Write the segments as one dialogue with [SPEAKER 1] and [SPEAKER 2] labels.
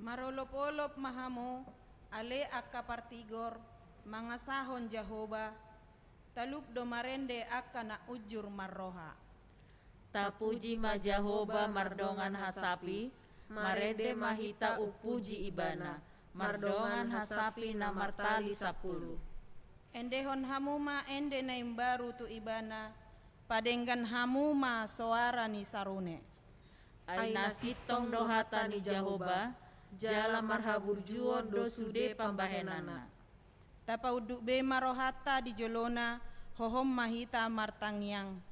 [SPEAKER 1] Marolop-olop mahamo, ale akka partigor, mga sahon Jehovah, talup do marende akka na ujur marroha.
[SPEAKER 2] Tapuji ma Jahoba mardongan hasapi, marede mahita upuji ibana, mardongan hasapi na martali sapulu.
[SPEAKER 1] Endehon hamuma ende na imbaru tu ibana, padenggan hamuma soara ni sarune.
[SPEAKER 2] Ay nasitong dohata ni Jahoba, jala marhaburjuon do sude pambahenana.
[SPEAKER 1] Tapa uduk be marohata di jolona, hohom mahita martangyang.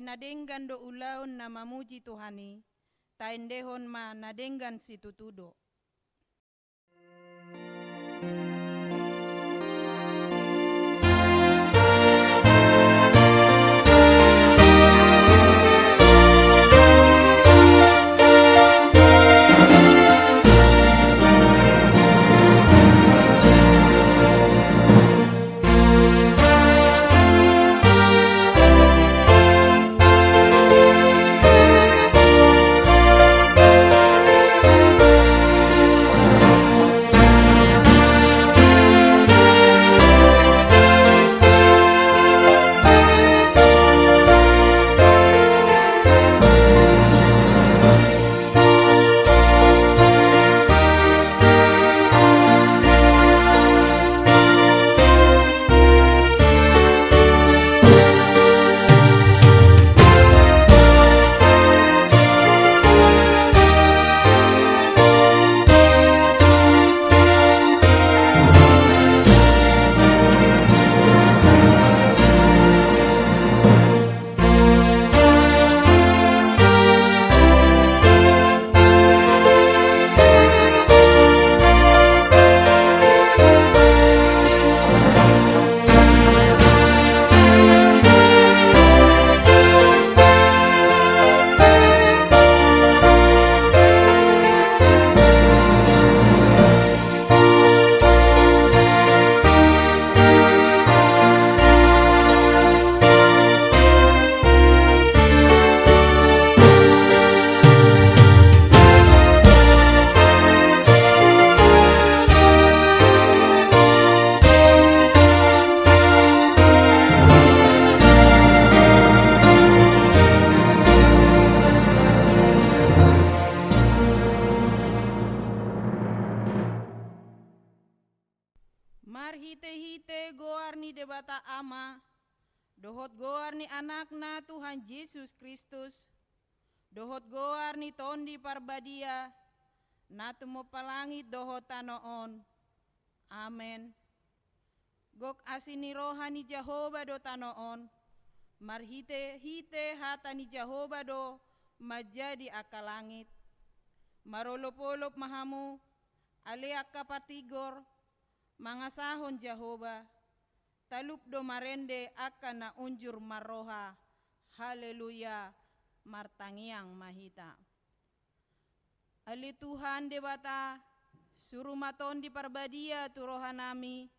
[SPEAKER 1] Ay nadenggan do ulaun na mamuji Tuhani, taindehon ma nadenggan si tutudo. Mar natu mo palangit dohot tanoon. Amen. Gok asini rohani Jehovah do tanoon, mar hite-hite hata ni Jehovah do majadi akalangit. Marolop-olop mahamu, ale akka patigor, mga sahon Jehovah, talup do marende akan na unjur maroha haleluya martangiang mahita ali Tuhan debata suruh maton di parbadia tu rohanami.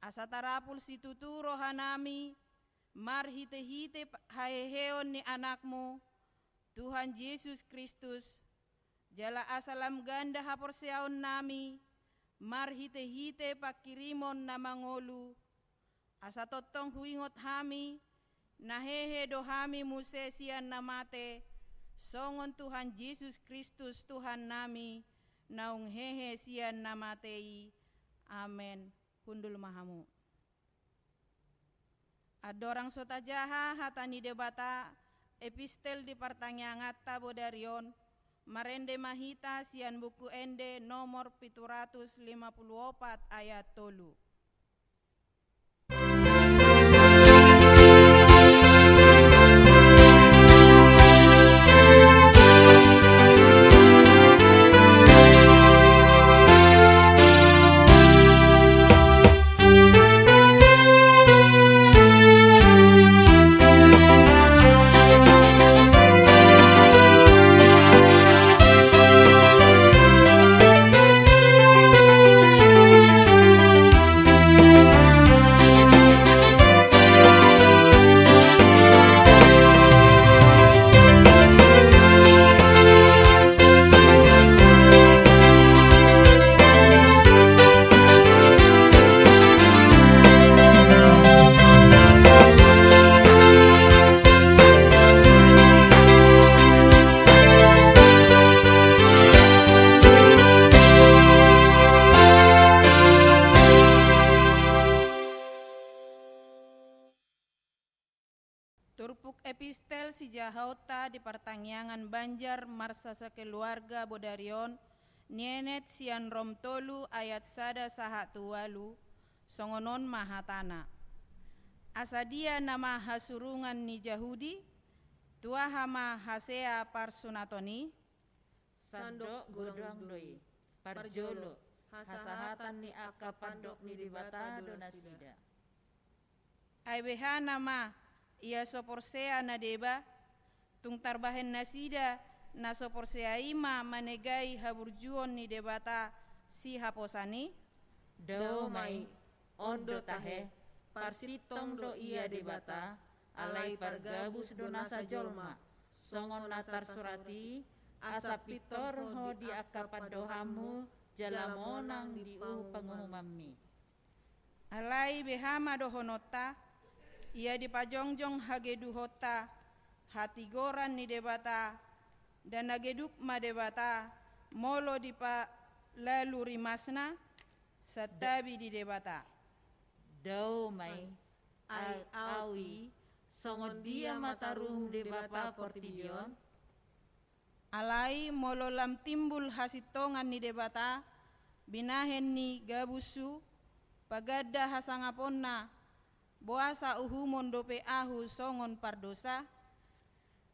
[SPEAKER 1] Asa tarapul situtu rohanami. Mar hite hite haheheon ni anakmu. Tuhan Yesus Kristus jala asalam ganda haporseaon nami. Mar hite hite pakirimon asa totong huingot hami. Nahehe do hami musesian namate songon Tuhan Yesus Kristus Tuhan nami naung hehe sian namatei amen. Hundul mahamu. Adorang sota jaha hatani debata epistel di pertanyaan bodarion marende mahita sian buku ende nomor pituratus 54 ayat tolu Nienet sian rom tolu ayat sada sahatu walu songonon mahatana Asadia nama hasurungan ni Jahudi Tua hama hasea parsunatoni
[SPEAKER 2] Sandok godang doi, parjolo, hasahatan ni aka pandok ni dibata donasida.
[SPEAKER 1] Aibeha nama ia soporsea na deba tung tarbahen nasida na soporsea ima manegai haburjuon ni debata si haposani
[SPEAKER 2] Dau mai, ondo tahe, parsitong do iya debata, alai pargabus donasa jolma, songon natar surati, asa pitor ho di akapadohamu, jalamonang di u pengumami.
[SPEAKER 1] alai behama dohonota ia dipajongjong hageduhota hati goran ni debata dan nageduk ma debata molo dipa lalu rimasna satabi di debata.
[SPEAKER 2] Dau mai, ai awi, songon dia mataruh de bapa portibion,
[SPEAKER 1] alai molo lam timbul hasitongan ni debata binahen ni gabusu pagadda hasangaponna boasa uhumon dope ahu songon pardosa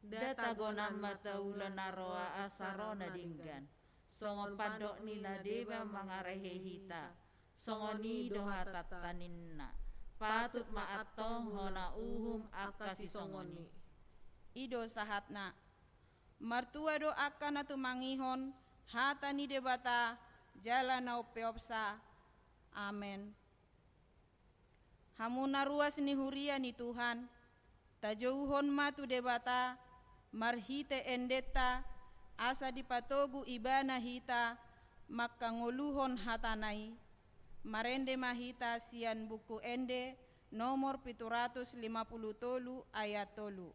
[SPEAKER 2] data gona mata ulan naroa asarona dinggan, songon padok ni nadeba mangarehe hita, songon ni doha tataninna, patut maatong hona uhum akasi songoni.
[SPEAKER 1] ido sahatna. Martua do akan atu mangihon. Hata ni debata jala nau peopsa amen. Hamuna ruas ni huria ni Tuhan. Tajauhon matu debata marhite endeta asa dipatogu ibana hita makangoluhon hatanai. Marende mahita sian buku ende nomor pituratus lima puluh tolu ayat tolu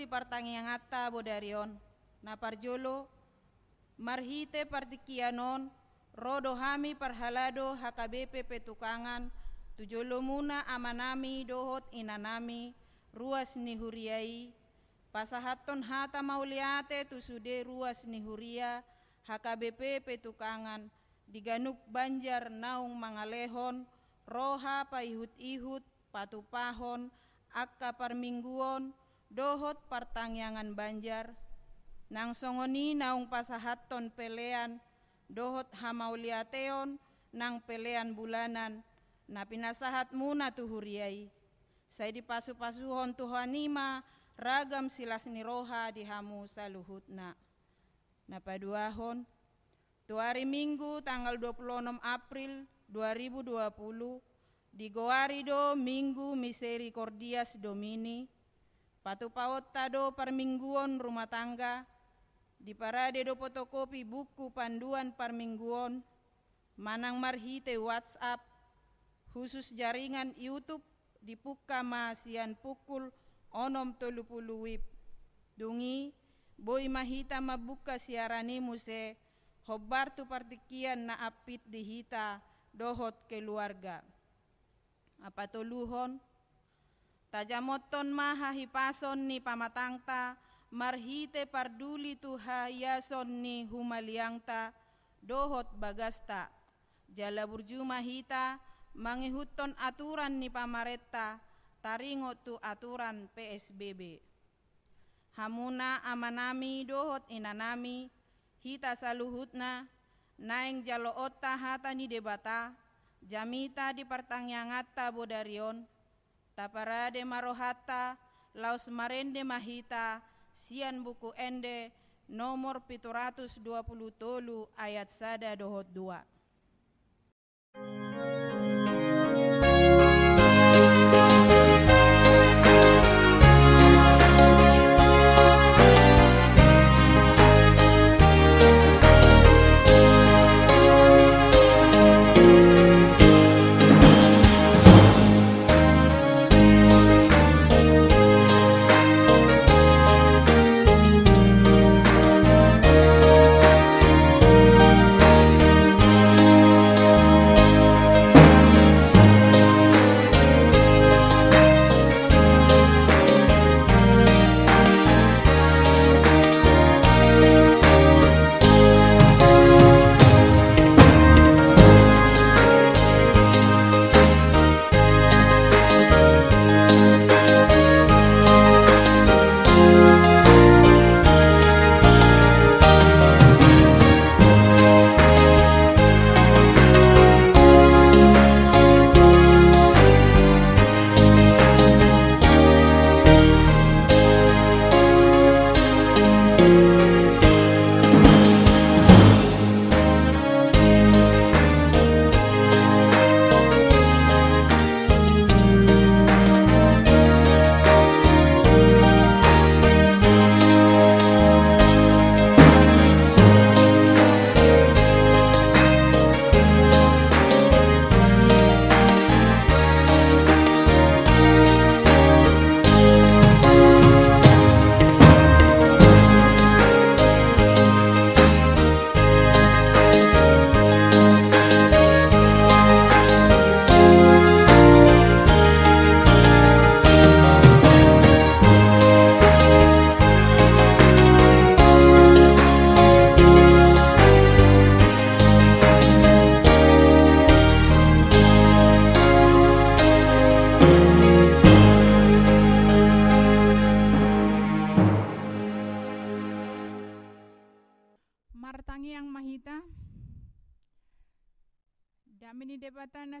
[SPEAKER 1] Sunggul-sunggul di partangiyangata bodarion, na parjolo, marhite partikianon, rodo hami parhalado HKBP petukangan, tujolo muna amanami dohot inanami, ruas nihuriai, pasahaton hata mauliate tusude ruas nihuria, HKBP petukangan, diganuk banjar naung mangalehon, roha paihut-ihut, patupahon, akka parmingguon, dohot partangyangan banjar, nang songoni naung pasahaton pelean, dohot hamauliateon, nang pelean bulanan, na pinasahat muna tuhuriai. Saya dipasu-pasuhon tuhanima, ragam silas ni roha di hamu saluhutna. Napaduahon, tu hari Minggu tanggal 26 April 2020, di Goarido Minggu Misericordias Domini, patu paut tado permingguon rumah tangga, di parade do fotokopi buku panduan permingguon, manang marhite WhatsApp, khusus jaringan YouTube di puka masian pukul onom tolu wib. Dungi, boy mahita mabuka siarani muse, hobar tu partikian na apit dihita dohot keluarga. Apa tuluhon tajamoton maha hipason ni pamatangta marhite parduli tuhayason ni humaliangta dohot bagasta. Jala burjuma hita mangihuton aturan ni pamaretta taringo tu aturan PSBB hamuna amanami dohot inanami hita saluhutna naeng jalo otta hata ni debata jamita di pertanyangata bodarion, taparade marohata, laus marende mahita, sian buku ende, nomor pituratus dua puluh tolu ayat sada dohot dua.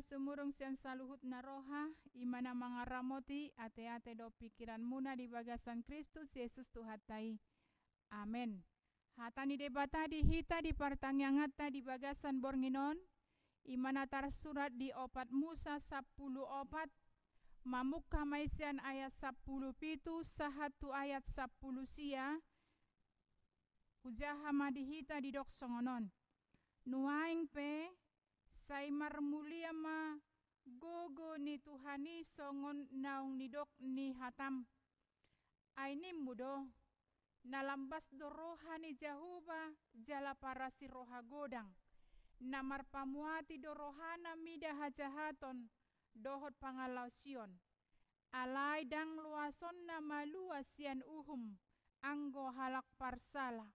[SPEAKER 3] Sumurung sian saluhut naroha imana mangaramoti ate-ate do pikiran muna di bagasan Kristus Yesus Tuhatai. Amin. Hatani debata di hita di partangyangata di bagasan bornginon, imana tar surat di opat Musa sapuluh opat, mamuk kamaisian ayat sapuluh pitu, sahatu ayat sapuluh sia, ujaha hita di dok songonon. Nuaing pe Saimar mulia ma gogo ni Tuhani songon naung nidok ni hatam. Aini mudo nalambas do rohani jahuba jala parasi roha godang. Namar pamuati do rohana mida hajahaton dohot pangalausion alai dang luason nama luasian uhum anggo halak parsala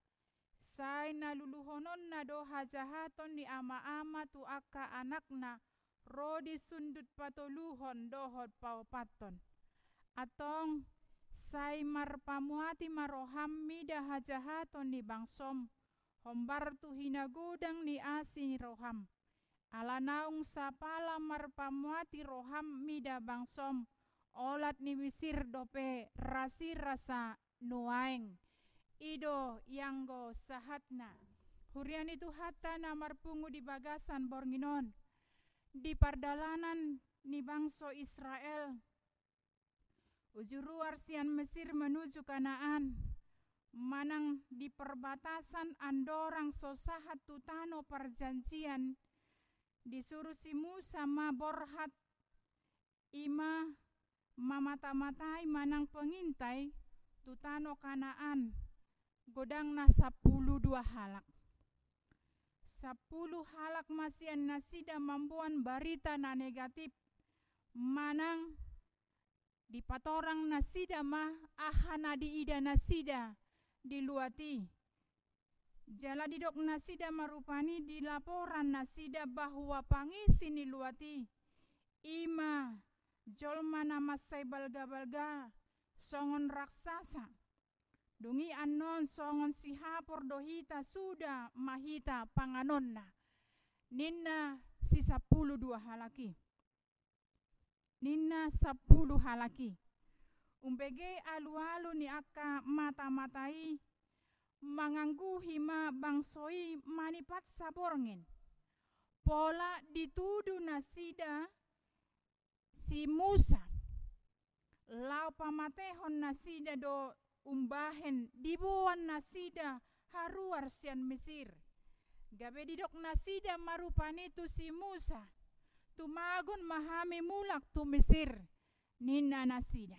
[SPEAKER 3] sai na luluhonon na do hajahaton ni ama-ama tu aka anakna rodi sundut patoluhon dohot paupaton. Atong sai marpamuati maroham mida hajahaton ni bangsom hombar tu hinagodang ni asi roham. Ala naung sapala marpamuati roham mida bangsom olat ni wisir dope rasi rasa nuaeng ido yanggo sahatna. Hurian itu hatta na marpungu di bagasan bornginon. Di pardalanan ni bangso Israel. Ujuru arsian Mesir menuju Kanaan, manang di perbatasan andorang sosahat tutano perjanjian, disuruh si Musa ma borhat. Ima mamata-matai manang pengintai tutano Kanaan, godang na sepuluh dua halak. Sepuluh halak masian nasida mampuan barita na negatif, manang di patorang nasida mah ahana di ida nasida di luati jala didok nasida marupani di laporan nasida bahwa pangisi ni luati ima jolma nama sai balga-balga songon raksasa dungi anon songon si hapor dohita sudah mahita panganonna ninna si sepuluh dua halaki nina sepuluh halaki. Umpege alu-alu ni aka mata-matai manganggu hima bangsoi manipat saborngin. Pola ditudu nasida si Musa. Lau pamatehon nasida do umbahen dibuan nasida haruar sian Mesir. Gabe didok nasida marupani tu si Musa tumagon mahami mulak tu Mesir nina nasida.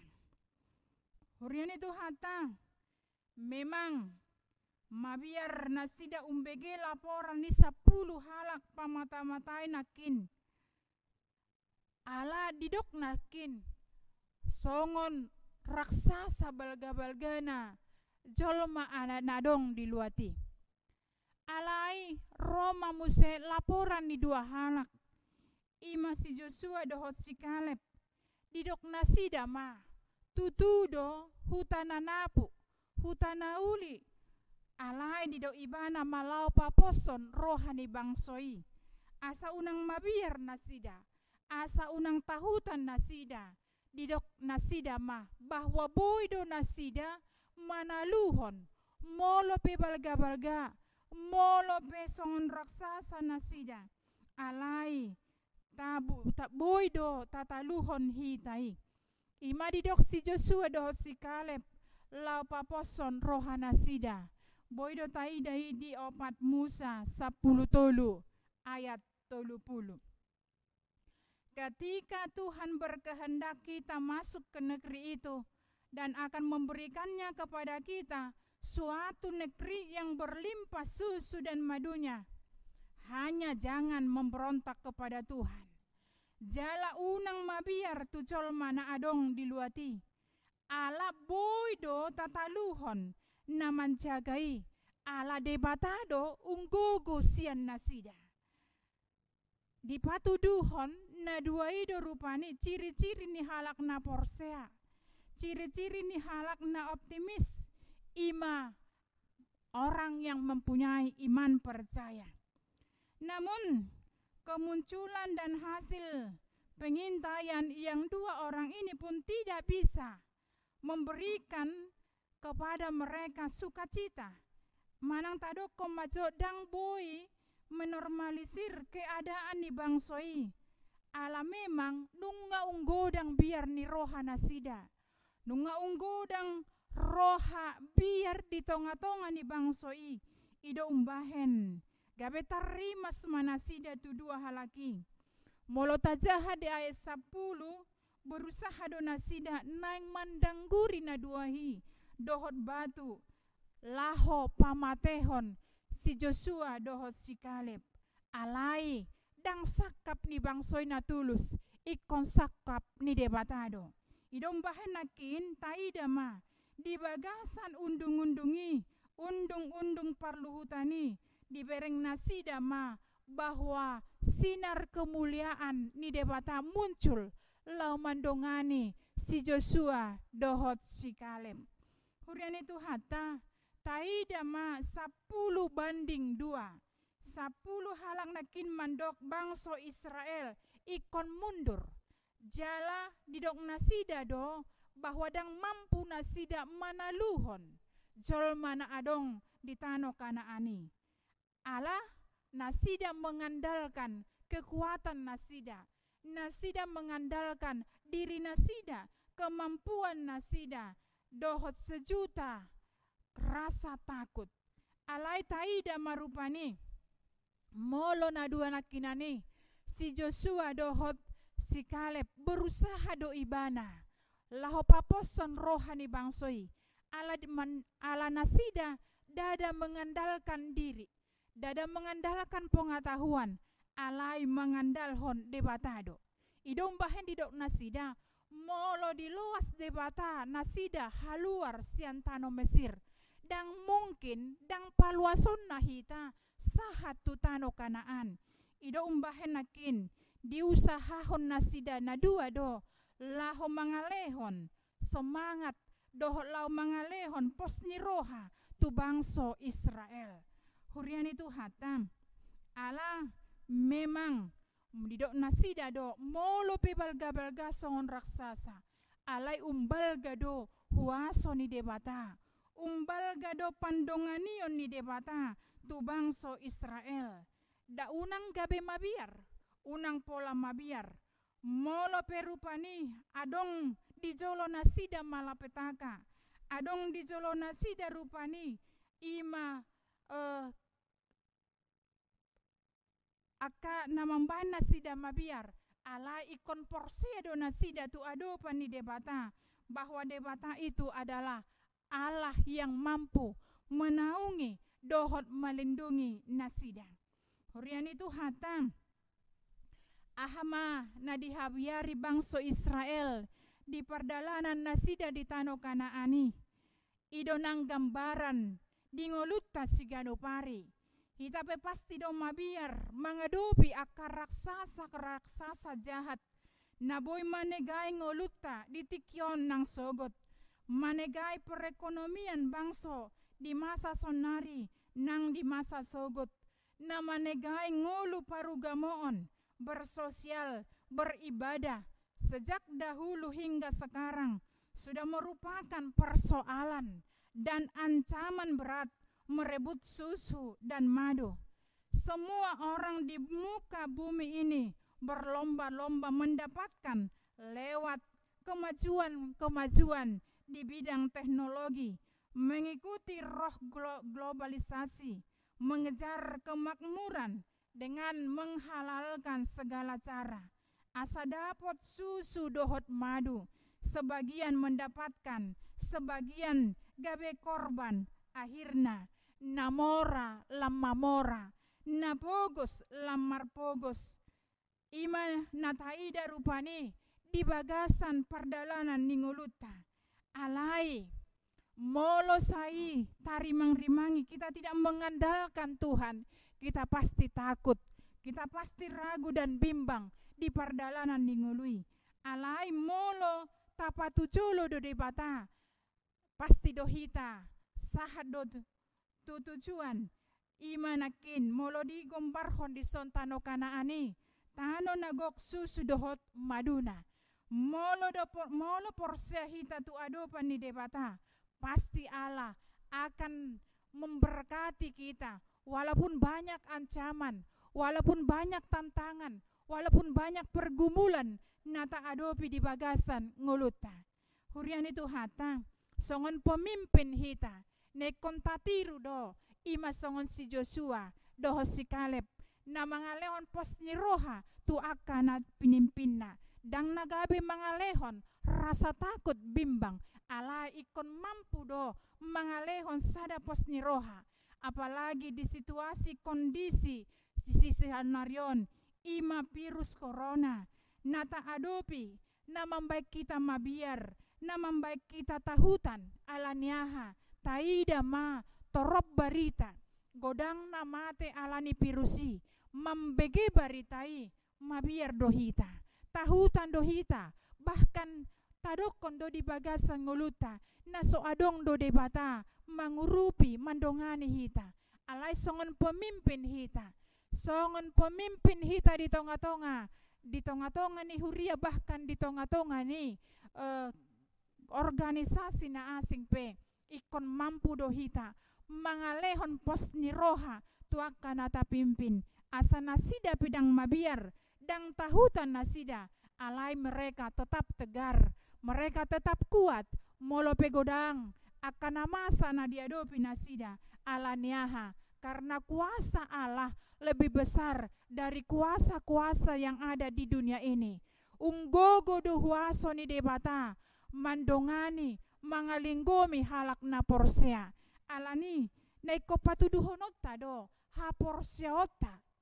[SPEAKER 3] Hurian itu hata memang mabiar nasida umbege laporan ni sepuluh halak pamata-matai nakin. Ala didok nakin songon raksasa balga-balgana jolma ana nadong di luati. Alai Roma muse laporan di dua halak. Ima si Joshua dohot si Kaleb. Didok nasi dama tutudo hutana napu hutana uli. Alai didok ibana malau paposon rohani bangsoi. Asa unang mabiar nasida asa unang tahutan nasida didok nasida ma. Bahwa boido nasida manaluhon molo pe balga-balga. Molo pe songon raksasa nasida. Alai tabu tak boy do tataluhon hitai. Ima didok si Joshua do si Kaleb lau paposon rohana sida boy do tai dai di opat Musa sepuluh tolu ayat tolu puluh Ketika Tuhan berkehendak kita masuk ke negeri itu dan akan memberikannya kepada kita suatu negeri yang berlimpah susu dan madunya, hanya jangan memberontak kepada Tuhan. Jala unang mabiar tucol mana adong diluati. Ala boydo tataluhon naman jagai. Ala debatado unggogo sian nasida. Di patuduhon na dua ido rupani ciri-ciri ni halak na porsea. Ciri-ciri ni halak na optimis. Ima orang yang mempunyai iman percaya. Namun kemunculan dan hasil pengintaian yang dua orang ini pun tidak bisa memberikan kepada mereka sukacita. Manang tadoko majo dang boy menormalisir keadaan ni bangsoi. Ala memang nunga unggodang biar ni roha nasida. Nunga unggodang roha biar di tonga-tonga ni bangsoi. Ido umbahen Gabe tarima semanasida tu dua halaki. Molo tajaha di ayat 10 berusaha do nasida naing mandangguri na duahi dohot batu laho pamatehon si Joshua dohot si Kaleb alai dang sakap ni bangsoy na tulus ikon sakap ni debatado idong bahen nakin taida ma di bagasan undung-undungi undung-undung parluhutani di bereng nasida ma bahwa sinar kemuliaan ni debata muncul lau mandongani si Joshua dohot si Kaleb. Hurian itu hatta taida ma sepuluh banding dua. Sepuluh halang nakin mandok bangso Israel ikon mundur. Jala didok nasida do bahwa dang mampu nasida manaluhon. Jol mana adong di tano ani. Allah nasida mengandalkan kekuatan nasida. Nasida mengandalkan diri nasida, kemampuan nasida. Dohot sejuta rasa takut. Alai taida marupani. Molo na dua nakinani. Si Joshua dohot si Kaleb berusaha do ibana. Laho paposon rohani bangsoi. Ala, man, ala nasida dada mengandalkan diri. Dada mengandalkan pengetahuan. Alai mengandalhon debatado. Idong bahen didok nasida. Molo di luas debata nasida haluar siantano Mesir. Dang mungkin dang paluason nahita sahat tutano kanaan. Idong bahen nakin diusahahon nasida na dua do laho mangalehon semangat doh lau mangalehon pos roha tu bangso Israel. Hurian itu hatam. Allah memang didok nasida do molo pe balga balga songon raksasa. Alai umbal gado huaso ni debata. Umbal gado pandonganion ni debata tu bangso Israel. Da unang gabe mabiar unang pola mabiar. Molo perupani adong di jolo nasida malapetaka. Adong di jolo nasida rupani ima uh, aka namamban nasida mabiar. Ala ikon do nasida tu ado pani debata. Bahwa debata itu adalah Allah yang mampu menaungi dohot melindungi nasida. Hurian itu hatang ahama na dihabiari bangso Israel di perdalanan nasida di Tano Kanaani. Idonang gambaran di ngolutta si Ganopari. Hitape pasti do mabiar mengadopi akar raksasa raksasa jahat. Naboy manegai ngolutta di tikyon ng sogot. Manegai perekonomian bangso di masa sonari nang di masa sogot. Na manegai ngulu parugamoon bersosial, beribadah sejak dahulu hingga sekarang sudah merupakan persoalan dan ancaman berat merebut susu dan madu. Semua orang di muka bumi ini berlomba-lomba mendapatkan lewat kemajuan-kemajuan di bidang teknologi, mengikuti roh globalisasi, mengejar kemakmuran, dengan menghalalkan segala cara. Asa dapat susu dohot madu, sebagian mendapatkan, sebagian gabe korban, akhirnya namora lamamora, napogos lamar pogos. Ima nataida rupani di bagasan perdalanan ningoluta. Alai molo sai tarimang rimangi kita tidak mengandalkan Tuhan. Kita pasti takut, kita pasti ragu dan bimbang di perdalanan ningului. Alai molo tapatu culo do debata, pasti dohita, sahat do tutujuan, imanakin molo di gombarhon di sontano kanaani, tano nagok susu dohot maduna. Molo do por, molo porsia hita tu adopan ni debata, pasti Allah akan memberkati kita. Walaupun banyak ancaman, walaupun banyak tantangan, walaupun banyak pergumulan, nata adopi di bagasan nguluta. Hurian itu hata, songon pemimpin hita, ne kontatiru do, ima songon si Joshua, doho si Kaleb, na mangalehon pos ni roha, tu akana pinimpinna, dang nagabi mangalehon, rasa takut bimbang, ala ikon mampu do mangalehon sada pos ni roha. Apalagi di situasi kondisi di sisi narion ima virus corona. Nata adopi na membaik kita mabiar na membaik kita tahutan alaniaha. Taida ma torop barita. Godang na mate alani pirusi membege baritai mabiar dohita tahutan dohita bahkan tadokon do di bagasan nguluta na so adong do debata mangurupi mandongani hita. Alai songon pemimpin hita songon pemimpin hita di tonga-tonga di tonga-tonga ni huria bahkan di tonga-tonga ni uh, organisasi na asing pe ikon mampu do hita. Mangalehon pos ni roha tuaka nata pimpin. Asa nasida pidang mabiar dang tahutan nasida alai mereka tetap tegar mereka tetap kuat molo pegodang akan masa na diadopi nasida ala niaha karena kuasa Allah lebih besar dari kuasa-kuasa yang ada di dunia ini. Unggogo do huaso ni debata, mandongani, mangalinggomi halak na porsea. Alani, naiko patuduhonota do, ha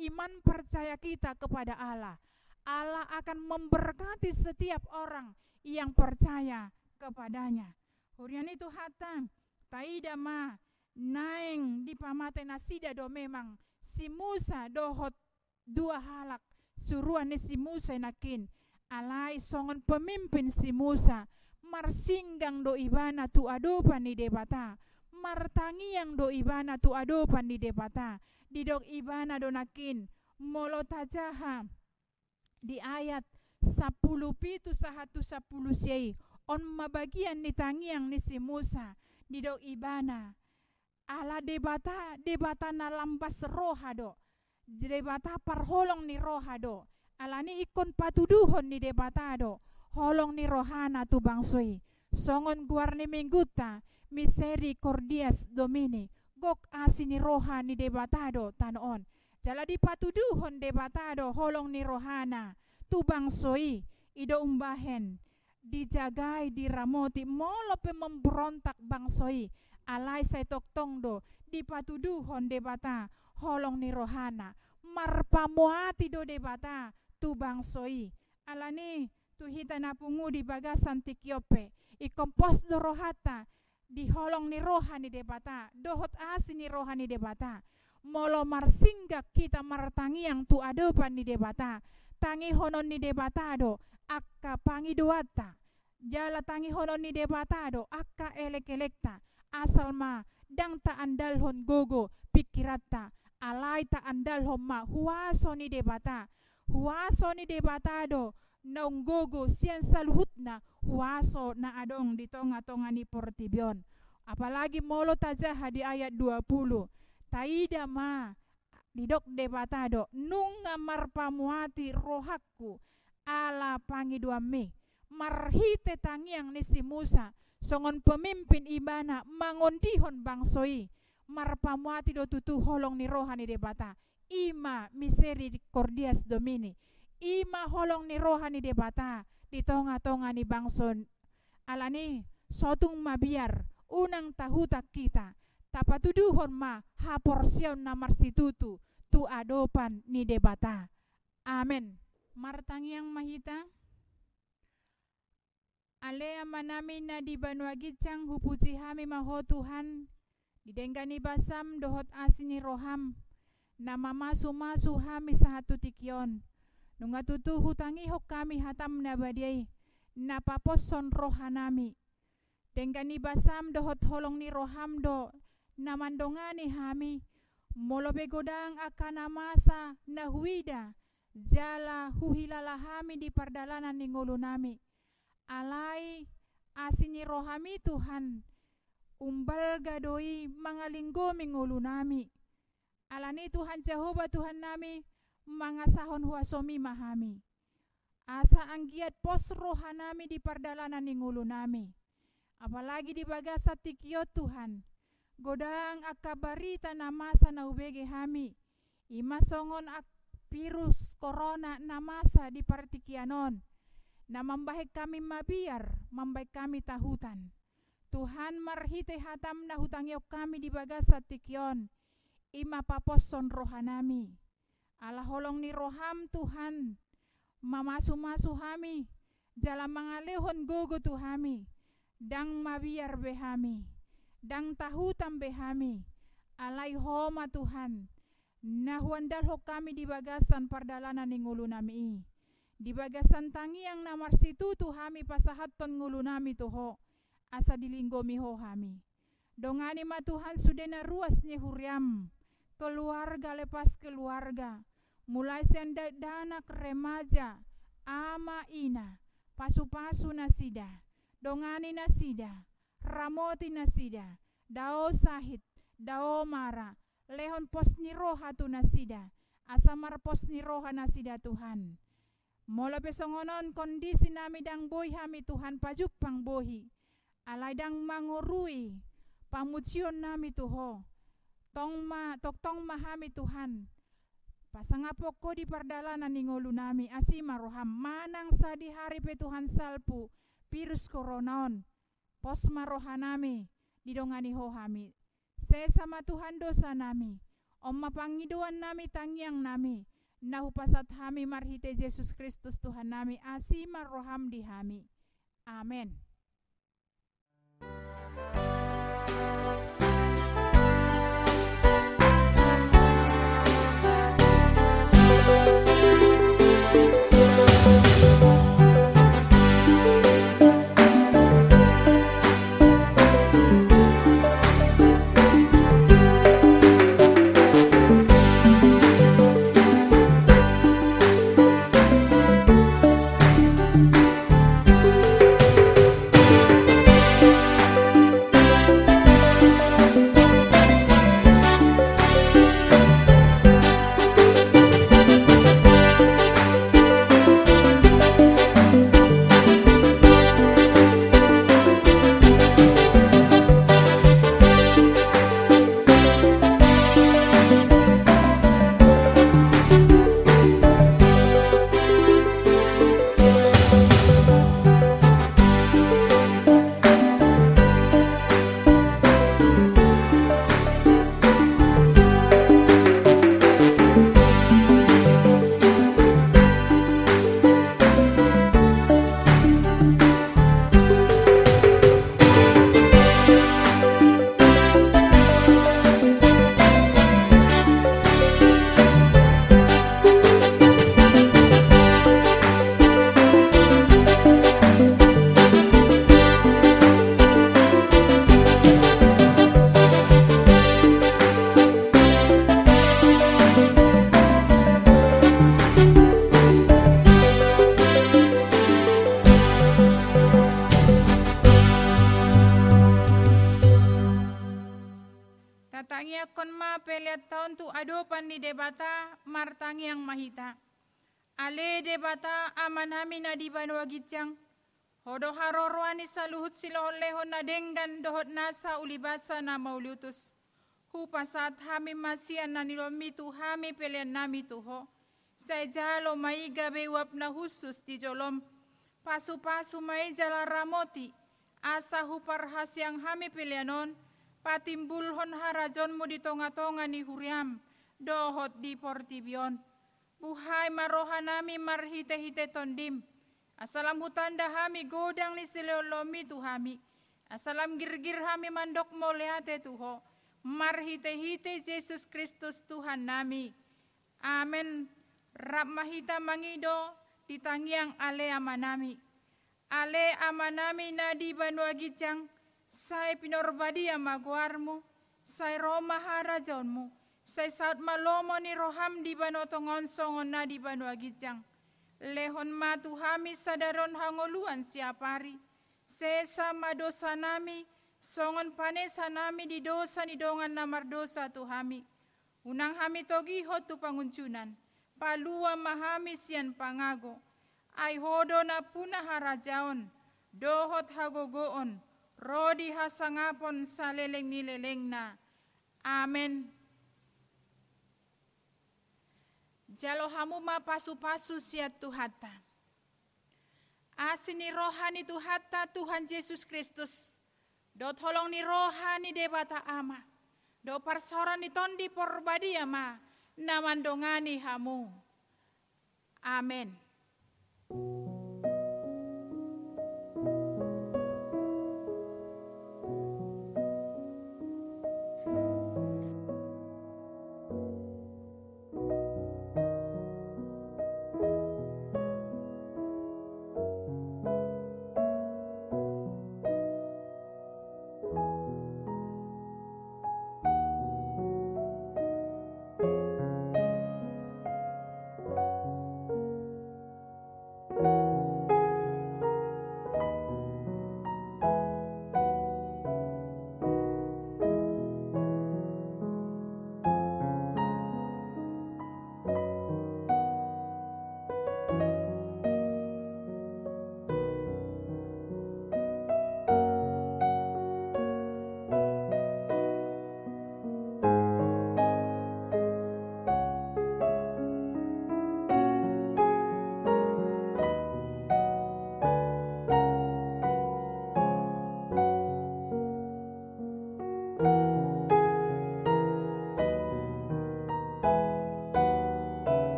[SPEAKER 3] iman percaya kita kepada Allah. Allah akan memberkati setiap orang yang percaya kepadanya. Hurian itu hatang, taida ma, naeng di pamate nasida do memang. Si Musa dohot dua halak. Suruhan ni si Musa nakin. Alai songon pemimpin si Musa. Marsinggang do ibana tu adopan ni debata. Martangiang do ibana tu adopan ni debata didok ibana do nakin molo tajaha di ayat sapuluh pitu sahatu sapuluh siai on mabagian ni tangiang ni si Musa di dok ibana. Ala debata debata na lambas roha do debata parholong ni roha do ala ni ikon patuduhon ni debata do holong ni rohana tu bangsui. Songon guar ni mingguta miseri cordias domini gok asi ni roha ni debata do tanon jala di patuduhon debata do holong ni rohana. Tu bangsui ido umbahen. Dijagai diramoti molo pe memberontak bangsoi alai sai tok tong do di patuduhon debata holong ni rohana. Marpamuati do debata tu bangsoi alani tu hita napungu di bagasan tikiope. I kompos do rohata di holong ni rohani debata dohot asi ni rohani debata molo marsinggak kita martangiang tu adopan ni debata tangi honon ni debata do. Akka pangi doata jala tangi honon ni debatado akka elek elekta asal ma dang ta andal hon gogo pikirata alai ta andal hon ma. Huaso ni debata huaso ni debatado nong gogo sian saluhutna huaso na adong di tonga-tonga ni portibion. Apalagi molo tajaha di ayat 20 taida ma didok debatado nunga marpamuati rohakku ala pangi dua me. Marhite tangiang ni si Musa songon pemimpin ibana mangondihon bangsoi. Marpamuati do tutu holong ni rohani debata ima miseri cordias domini ima holong ni rohani debata di tonga-tonga ni bangson. Alani sotung mabiar unang tahuta kita. Tapatuduhon ma haporsion na marsitutu tu adopan ni debata amen. Martangiang mahita. Alea manami na di banua gicang hupuji hami maho Tuhan. Didenggani basam dohot asini roham. Nama masu masu hami sahatu tikyon Nunga tutu hutangi hok kami hatam nabadiai. Napaposon rohanami. Denggani basam dohot holong ni roham do. Namandongani hami. Molo begodang akana masa nahuida Jala huhilala hami di pardalanan ni nami alai asini rohami Tuhan. Umbal gadoi mangalinggo mingulu nami alani Tuhan Jehova Tuhan nami mangasahon huasomi mahami asa anggiat pos rohanami di pardalanan ngulu nami apalagi di bagasa tikio Tuhan godang akabarita namasa na ubege hami ima songon ak virus corona namasa di partikianon na membaik kami mabiar, membaik kami tahutan. Tuhan marhite hatam na hutangiok kami di bagasa tikyon. Ima paposon rohanami. Allah holong ni roham Tuhan. Mamasu-masu hami. Jalan mangalehon gogo tuhami. Dang mabiar behami. Dang tahutam behami. Alai homa Tuhan. Nahuandal ho kami di bagasan pardalanan ni ngulu nami. Di bagasan tangi yang namar situ tu hami pasahat ton ngulu nami tuho asa dilinggo miho hami. Dongani ma Tuhan sudah na ruas ni huriam. Keluarga lepas keluarga. Mulai senda danak remaja. Ama ina. Pasu-pasu nasida. Dongani nasida. Ramoti nasida. Dao sahit. Dao mara. Lehon pos ni roha tu nasida. Asamar pos ni roha nasida Tuhan. Mola pesongonon kondisi nami dang boy hami Tuhan pajupang bohi alaidang mangurui pamucion nami tuho tong ma tok tong mahami Tuhan pasangapo ko di pardalanan ningolu nami asima roham manang sa di hari pe Tuhan salpu? Virus koronaon. Pos marohanami. Didongani hohami. Sama Tuhan dosa nami. Om mapangiduan nami tangiang nami. Nahu pasat hami marhite Yesus Kristus Tuhan nami. Asima roham di hami. Amin gijang. Hodo harorwani saluhut silohon lehon na denggan dohot nasa ulibasa na mauliutus. Hupa saat hami masian na nilomitu hami pelian nami tuho. Sa jalo mai gabe wap na husus di jolom. Pasu-pasu mai jala ramoti. Asa hupar hasyang hami pilianon. Patimbulhon harajon mo di tonga-tonga ni huriam. Dohot di portibion. Buhay maroha nami marhite-hite tondim Asalam hutanda hami godang ni sileolomi tu hami. Asalam girgir hami mandok moleate tuho. Marhite-hite Yesus Kristus Tuhan nami. Amen. Rap mahita mangido ditangiang ale amanami. Ale amanami na di banua gijang. Sai pinorbadi amaguarmu. Sai roma harajonmu. Sai saat malomo ni roham di banotongon songon na di banua gijang lehon matu hami sadaron hangoluan siapari. Sesa madosa nami, songon panesa nami di dosa ni dongan namar dosa tu hami. Unang hami togi hotu panguncunan, palua mahami sian pangago. Ai hodo na puna harajaon, dohot hagogoon, rodi hasangapon saleleng nileleng na. Amen. Jalo hamu ma pasu-pasu siat Tuhata. Asini rohani Tuhata Tuhan Yesus Kristus. Do tolong ni rohani debata ama. Do parsoran ni tondi porbadi ama. Namandongani hamu. Amin.